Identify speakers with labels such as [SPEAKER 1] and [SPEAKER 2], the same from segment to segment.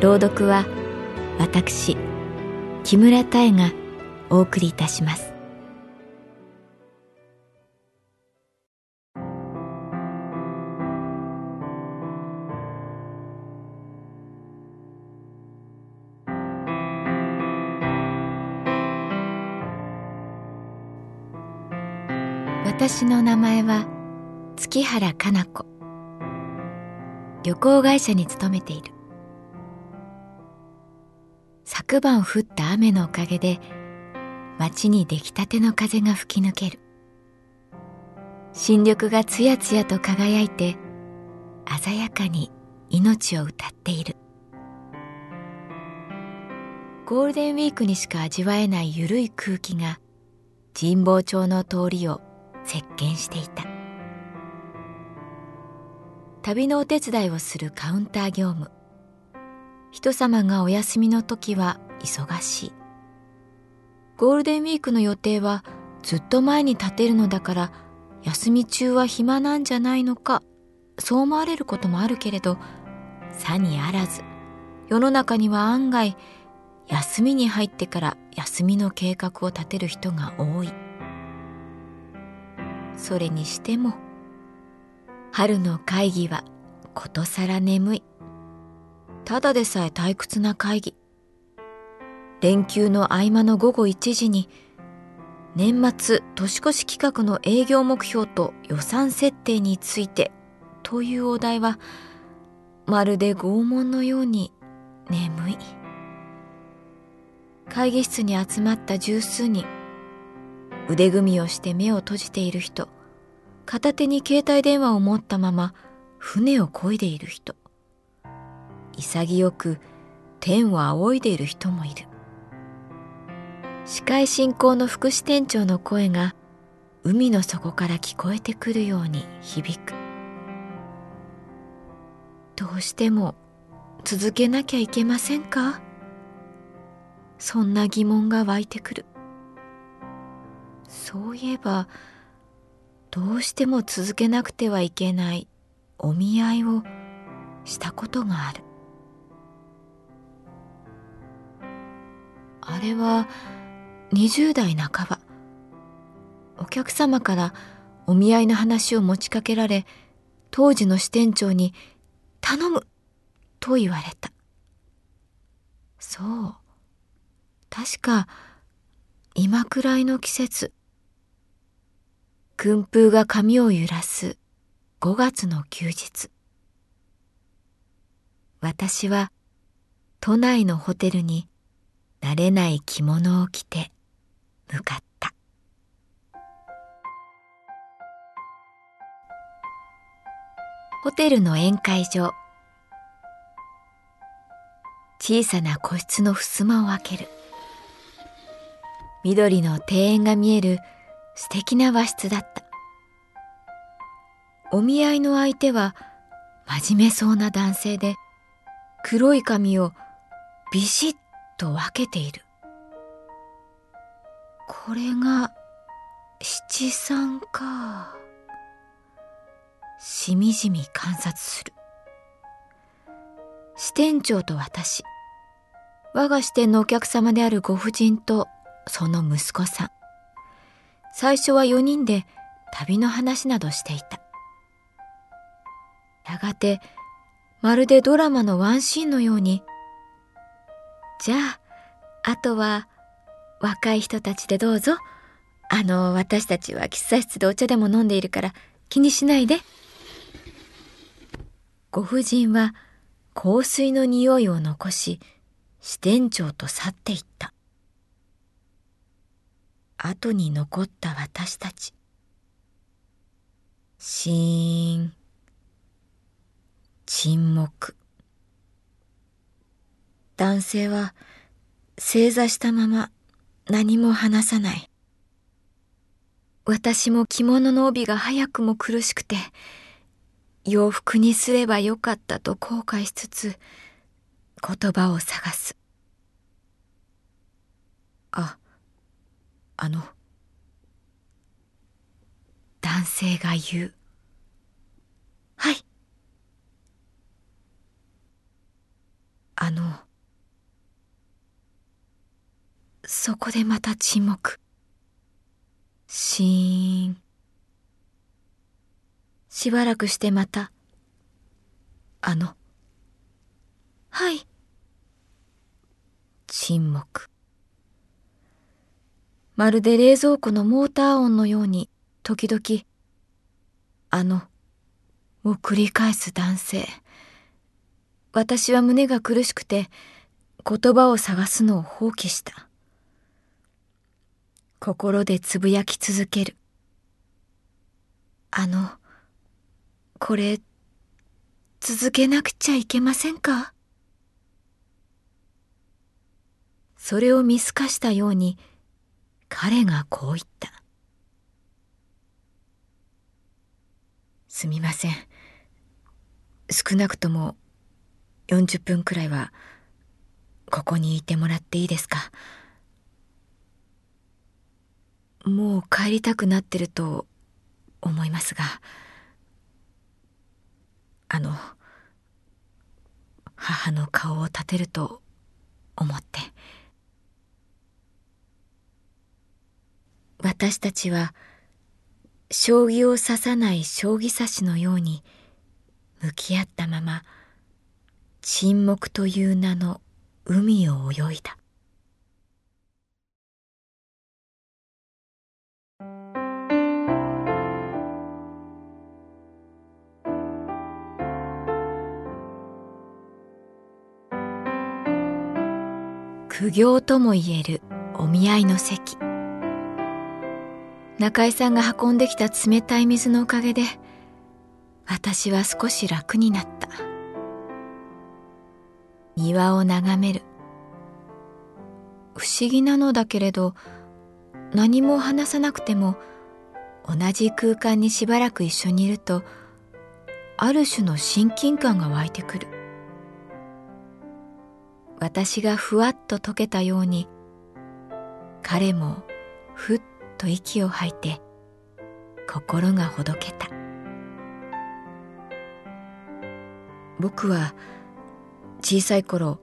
[SPEAKER 1] 朗読は私木村多江がお送りいたします。私の名前は月原かな子。旅行会社に勤めている。昨晩降った雨のおかげで街に出来たての風が吹き抜ける。新緑がつやつやと輝いて鮮やかに命を歌っている。ゴールデンウィークにしか味わえないゆるい空気が神保町の通りを席巻していた。旅のお手伝いをするカウンター業務。人様がお休みの時は忙しいゴールデンウィークの予定はずっと前に立てるのだから休み中は暇なんじゃないのかそう思われることもあるけれどさにあらず世の中には案外休みに入ってから休みの計画を立てる人が多いそれにしても春の会議はことさら眠い。ただでさえ退屈な会議。連休の合間の午後1時に、年末年越し企画の営業目標と予算設定についてというお題は、まるで拷問のように眠い。会議室に集まった十数人、腕組みをして目を閉じている人、片手に携帯電話を持ったまま船を漕いでいる人潔く天を仰いでいる人もいる。司会進行の副支店長の声が海の底から聞こえてくるように響く。どうしても続けなきゃいけませんか？そんな疑問が湧いてくる。そういえばどうしても続けなくてはいけないお見合いをしたことがある。あれは20代半ば。お客様からお見合いの話を持ちかけられ当時の支店長に「頼む!」と言われた。そう。確か今くらいの季節。訓風が髪を揺らす5月の休日。私は都内のホテルに慣れない着物を着て向かった。ホテルの宴会場小さな個室の襖を開ける。緑の庭園が見える。素敵な和室だった。お見合いの相手は真面目そうな男性で黒い髪をビシッと分けている。これが七三か。しみじみ観察する。支店長と私。我が支店のお客様であるご婦人とその息子さん。最初は4人で旅の話などしていた。やがてまるでドラマのワンシーンのように、じゃあ、あとは若い人たちでどうぞ。あの、私たちは喫茶室でお茶でも飲んでいるから気にしないで。ご婦人は香水の匂いを残し、支店長と去っていった。後に残った私たち。シーン。沈黙。男性は正座したまま何も話さない。私も着物の帯が早くも苦しくて、洋服にすればよかったと後悔しつつ、言葉を探す。あ、あの、男性が言う。はい。あの、そこでまた沈黙。シーン。しばらくしてまた、あの、はい。沈黙。まるで冷蔵庫のモーター音のように、時々、あの、を繰り返す男性。私は胸が苦しくて、言葉を探すのを放棄した。心でつぶやき続ける。あの、これ、続けなくちゃいけませんか？それを見透かしたように、彼がこう言った。すみません。少なくとも40分くらいは、ここにいてもらっていいですか？もう帰りたくなってると思いますが。あの母の顔を立てると思って。私たちは将棋を指さない将棋指しのように向き合ったまま沈黙という名の海を泳いだ。苦行とも言えるお見合いの席。中井さんが運んできた冷たい水のおかげで私は少し楽になった。庭を眺める。不思議なのだけれど何も話さなくても同じ空間にしばらく一緒にいるとある種の親近感が湧いてくる。私がふわっと溶けたように彼もふっと息を吐いて心がほどけた。僕は小さい頃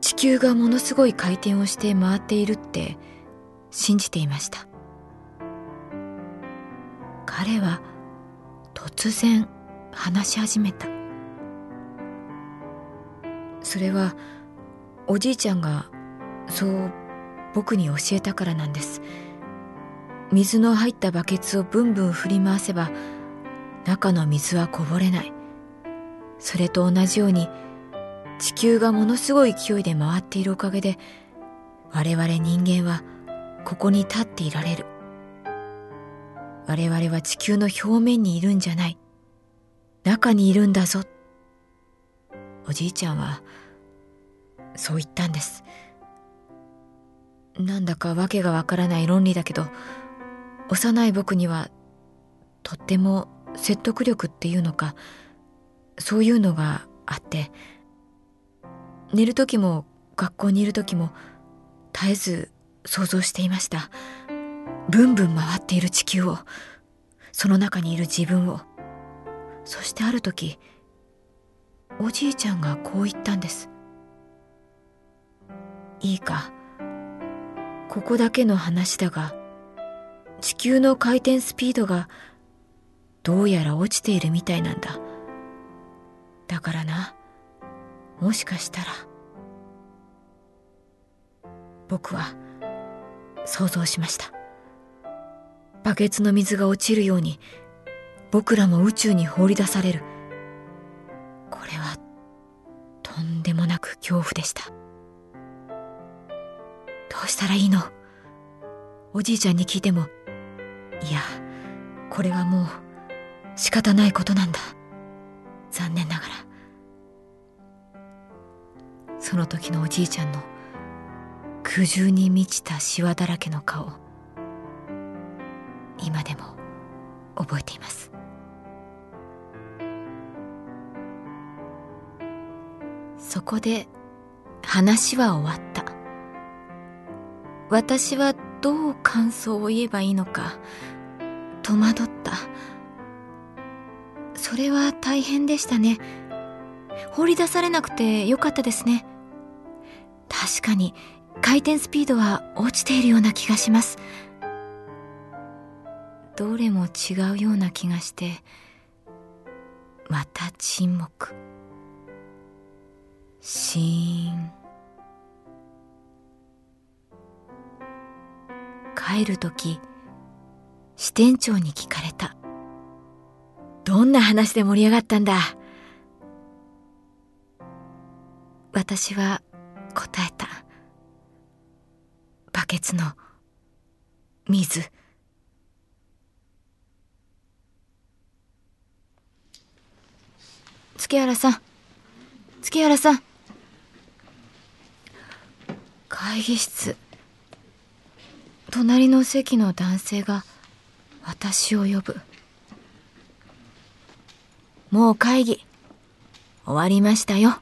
[SPEAKER 1] 地球がものすごい回転をして回っているって信じていました。彼は突然話し始めた。それはおじいちゃんがそう僕に教えたからなんです。水の入ったバケツをブンブン振り回せば中の水はこぼれない。それと同じように地球がものすごい勢いで回っているおかげで我々人間はここに立っていられる。我々は地球の表面にいるんじゃない。中にいるんだぞ。おじいちゃんはそう言ったんです。なんだかわけがわからない論理だけど幼い僕にはとっても説得力っていうのかそういうのがあって寝る時も学校にいる時も絶えず想像していました。ブンブン回っている地球をその中にいる自分を。そしてある時おじいちゃんがこう言ったんです。いいか。ここだけの話だが地球の回転スピードがどうやら落ちているみたいなんだ。だからなもしかしたら。僕は想像しました。バケツの水が落ちるように僕らも宇宙に放り出される。これはとんでもなく恐怖でした。どうしたらいいの？おじいちゃんに聞いてもいやこれはもう仕方ないことなんだ。残念ながら。その時のおじいちゃんの苦渋に満ちたシワだらけの顔今でも覚えています。そこで話は終わった。私はどう感想を言えばいいのか戸惑った。それは大変でしたね。放り出されなくてよかったですね。確かに回転スピードは落ちているような気がします。どれも違うような気がしてまた沈黙。シーン。帰る時支店長に聞かれた。どんな話で盛り上がったんだ？私は答えた。バケツの水。月原さん。月原さん。会議室。隣の席の男性が私を呼ぶ。もう会議終わりましたよ。